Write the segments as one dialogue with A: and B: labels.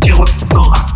A: ちょっと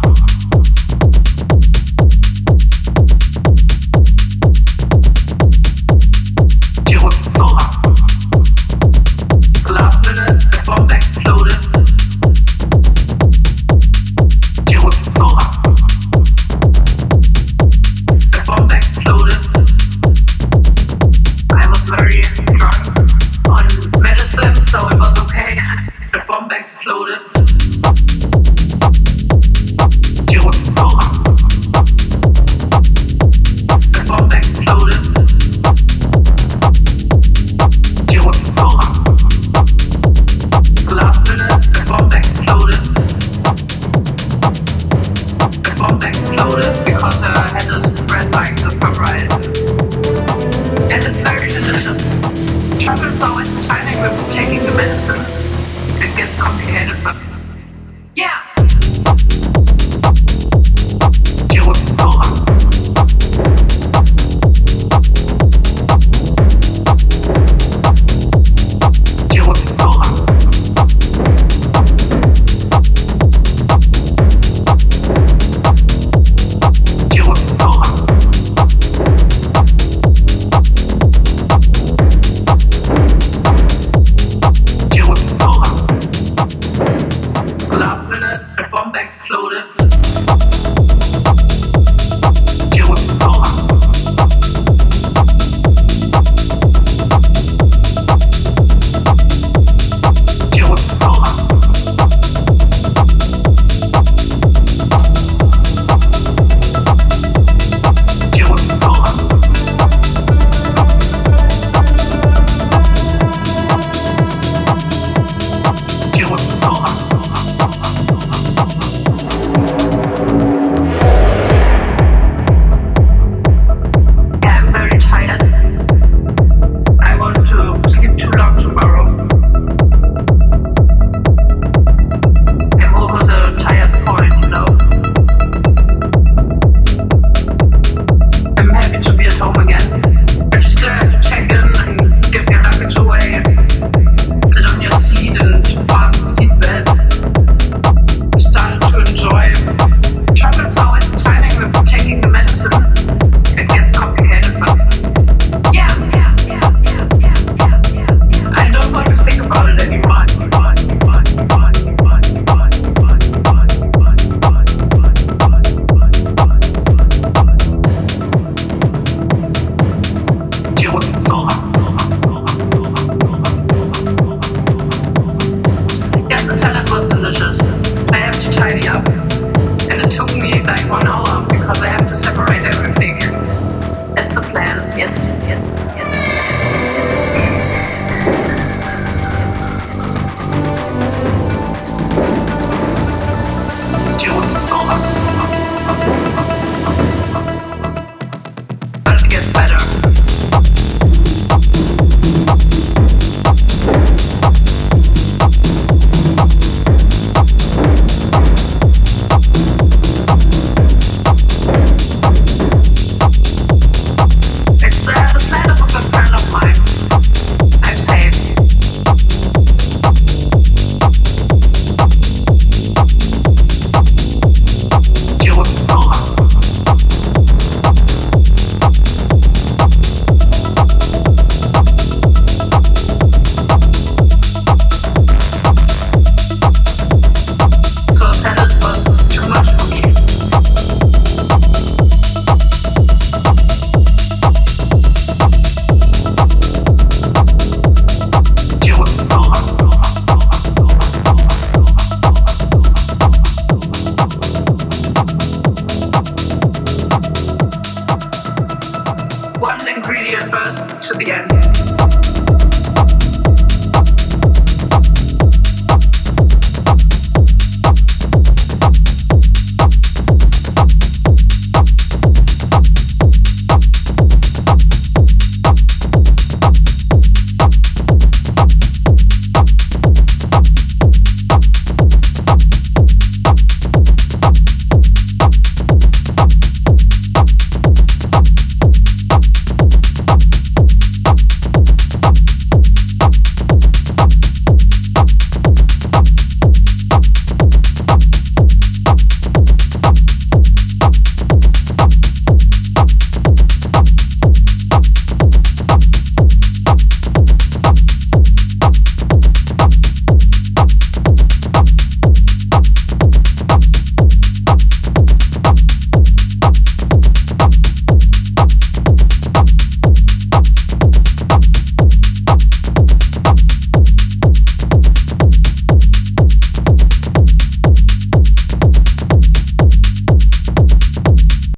A: ingredient first to the end.